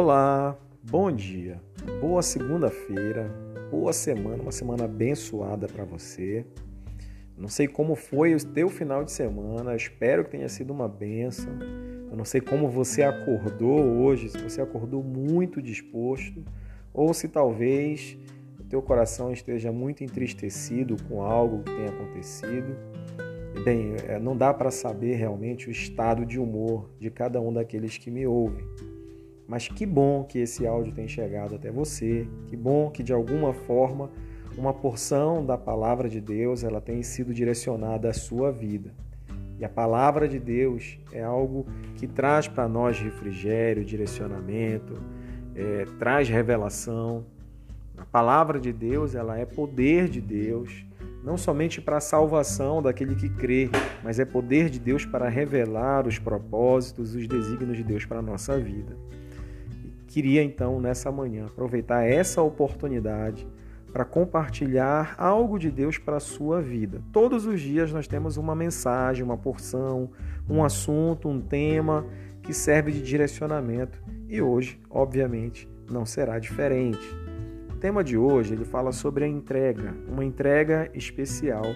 Olá, bom dia, boa segunda-feira, boa semana, uma semana abençoada para você. Não sei como foi o teu final de semana, espero que tenha sido uma benção. Eu não sei como você acordou hoje, se você acordou muito disposto ou se talvez o teu coração esteja muito entristecido com algo que tenha acontecido. Bem, é, não dá para saber realmente o estado de humor de cada um daqueles que me ouvem. Mas que bom que esse áudio tem chegado até você. Que bom que de alguma forma uma porção da palavra de Deus ela tem sido direcionada à sua vida. E a palavra de Deus é algo que traz para nós refrigério, direcionamento, é, traz revelação. A palavra de Deus ela é poder de Deus não somente para a salvação daquele que crê, mas é poder de Deus para revelar os propósitos, os desígnios de Deus para a nossa vida. Queria então, nessa manhã, aproveitar essa oportunidade para compartilhar algo de Deus para a sua vida. Todos os dias nós temos uma mensagem, uma porção, um assunto, um tema que serve de direcionamento e hoje, obviamente, não será diferente. O tema de hoje ele fala sobre a entrega, uma entrega especial.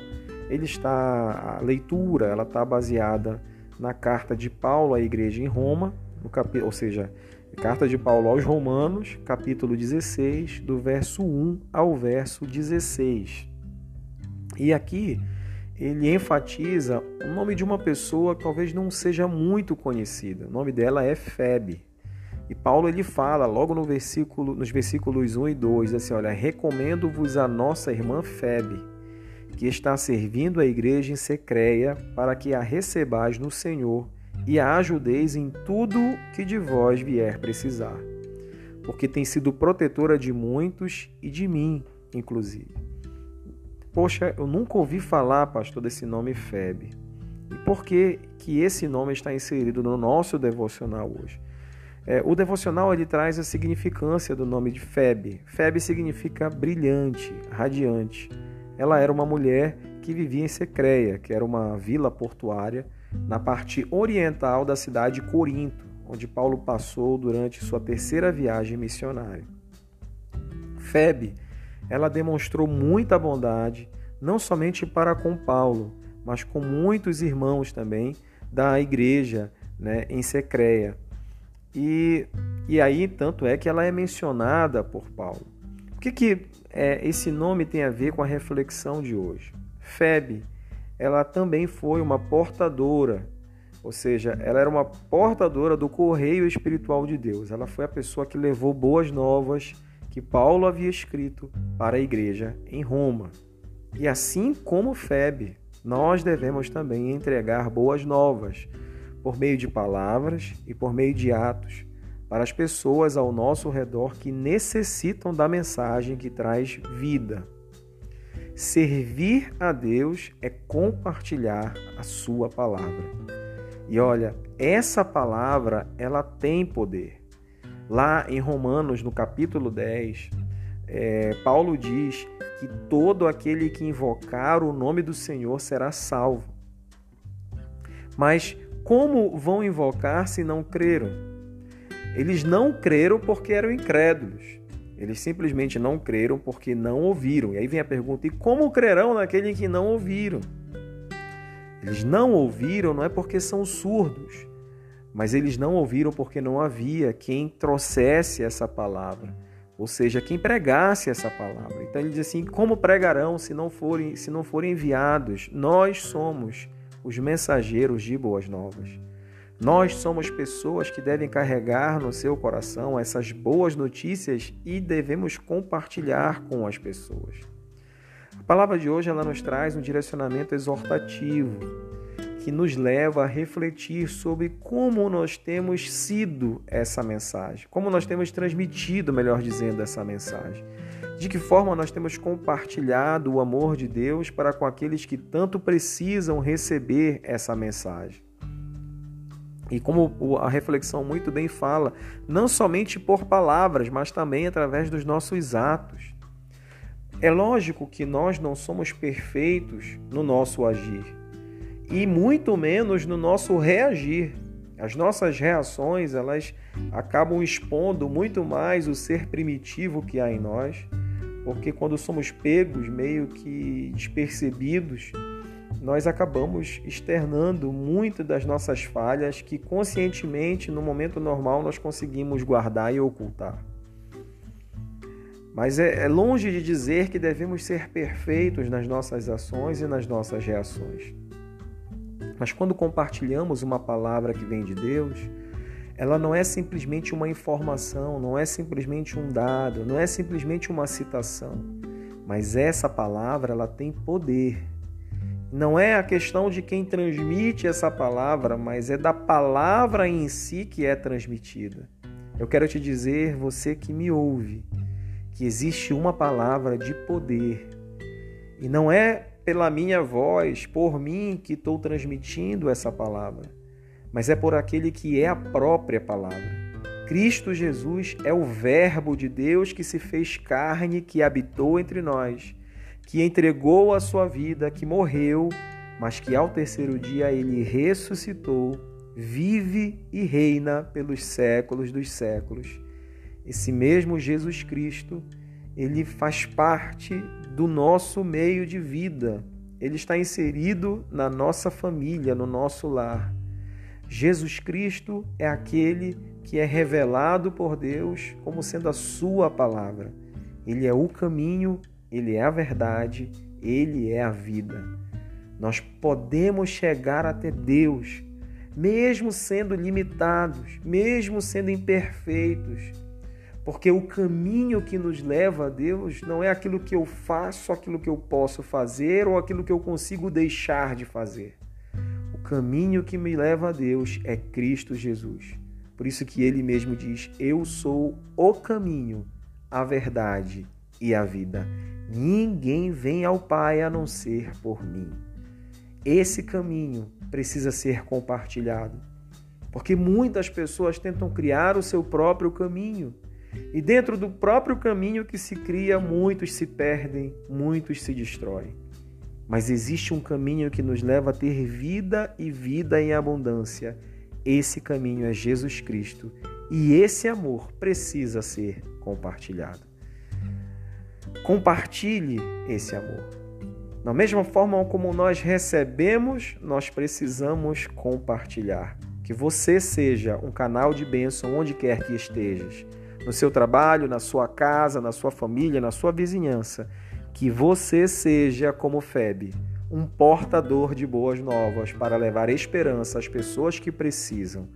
Ele está a leitura, ela está baseada na carta de Paulo à igreja em Roma, no cap... ou seja, carta de Paulo aos Romanos, capítulo 16, do verso 1 ao verso 16. E aqui ele enfatiza o nome de uma pessoa que talvez não seja muito conhecida. O nome dela é Febe. E Paulo ele fala logo no versículo, nos versículos 1 e 2, assim, olha, recomendo-vos a nossa irmã Febe, que está servindo a igreja em Secreia, para que a recebais no Senhor e a ajudeis em tudo que de vós vier precisar, porque tem sido protetora de muitos e de mim, inclusive. Poxa, eu nunca ouvi falar, pastor, desse nome Febe. E por que, que esse nome está inserido no nosso devocional hoje? É, o devocional ele traz a significância do nome de Febe. Febe significa brilhante, radiante. Ela era uma mulher que vivia em Secreia, que era uma vila portuária na parte oriental da cidade de Corinto, onde Paulo passou durante sua terceira viagem missionária. Febe, ela demonstrou muita bondade, não somente para com Paulo, mas com muitos irmãos também da igreja né, em Secreia. E, e aí, tanto é que ela é mencionada por Paulo. O que, que é, esse nome tem a ver com a reflexão de hoje? Febe, ela também foi uma portadora, ou seja, ela era uma portadora do correio espiritual de Deus. Ela foi a pessoa que levou boas novas que Paulo havia escrito para a igreja em Roma. E assim como Febe, nós devemos também entregar boas novas por meio de palavras e por meio de atos, para as pessoas ao nosso redor que necessitam da mensagem que traz vida. Servir a Deus é compartilhar a sua palavra. E olha, essa palavra, ela tem poder. Lá em Romanos, no capítulo 10, é, Paulo diz que todo aquele que invocar o nome do Senhor será salvo. Mas como vão invocar se não creram? Eles não creram porque eram incrédulos. Eles simplesmente não creram porque não ouviram. E aí vem a pergunta: e como crerão naquele que não ouviram? Eles não ouviram não é porque são surdos, mas eles não ouviram porque não havia quem trouxesse essa palavra, ou seja, quem pregasse essa palavra. Então ele diz assim: como pregarão se não forem, se não forem enviados? Nós somos os mensageiros de boas novas. Nós somos pessoas que devem carregar no seu coração essas boas notícias e devemos compartilhar com as pessoas. A palavra de hoje ela nos traz um direcionamento exortativo que nos leva a refletir sobre como nós temos sido essa mensagem, como nós temos transmitido, melhor dizendo, essa mensagem. De que forma nós temos compartilhado o amor de Deus para com aqueles que tanto precisam receber essa mensagem. E como a reflexão muito bem fala, não somente por palavras, mas também através dos nossos atos. É lógico que nós não somos perfeitos no nosso agir e muito menos no nosso reagir. As nossas reações, elas acabam expondo muito mais o ser primitivo que há em nós, porque quando somos pegos, meio que despercebidos, nós acabamos externando muito das nossas falhas que conscientemente, no momento normal, nós conseguimos guardar e ocultar. Mas é, é, longe de dizer que devemos ser perfeitos nas nossas ações e nas nossas reações. Mas quando compartilhamos uma palavra que vem de Deus, ela não é simplesmente uma informação, não é simplesmente um dado, não é simplesmente uma citação, mas essa palavra ela tem poder. Não é a questão de quem transmite essa palavra, mas é da palavra em si que é transmitida. Eu quero te dizer, você que me ouve, que existe uma palavra de poder. E não é pela minha voz, por mim que estou transmitindo essa palavra mas é por aquele que é a própria palavra. Cristo Jesus é o Verbo de Deus que se fez carne, que habitou entre nós, que entregou a sua vida, que morreu, mas que ao terceiro dia ele ressuscitou, vive e reina pelos séculos dos séculos. Esse mesmo Jesus Cristo, ele faz parte do nosso meio de vida. Ele está inserido na nossa família, no nosso lar. Jesus Cristo é aquele que é revelado por Deus como sendo a sua palavra. Ele é o caminho, ele é a verdade, ele é a vida. Nós podemos chegar até Deus, mesmo sendo limitados, mesmo sendo imperfeitos, porque o caminho que nos leva a Deus não é aquilo que eu faço, aquilo que eu posso fazer ou aquilo que eu consigo deixar de fazer caminho que me leva a Deus é Cristo Jesus. Por isso que ele mesmo diz: Eu sou o caminho, a verdade e a vida. Ninguém vem ao Pai a não ser por mim. Esse caminho precisa ser compartilhado, porque muitas pessoas tentam criar o seu próprio caminho. E dentro do próprio caminho que se cria, muitos se perdem, muitos se destroem. Mas existe um caminho que nos leva a ter vida e vida em abundância. Esse caminho é Jesus Cristo e esse amor precisa ser compartilhado. Compartilhe esse amor. Da mesma forma como nós recebemos, nós precisamos compartilhar. Que você seja um canal de bênção onde quer que estejas, no seu trabalho, na sua casa, na sua família, na sua vizinhança que você seja como Febe, um portador de boas novas para levar esperança às pessoas que precisam.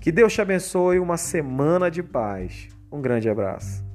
Que Deus te abençoe uma semana de paz. Um grande abraço.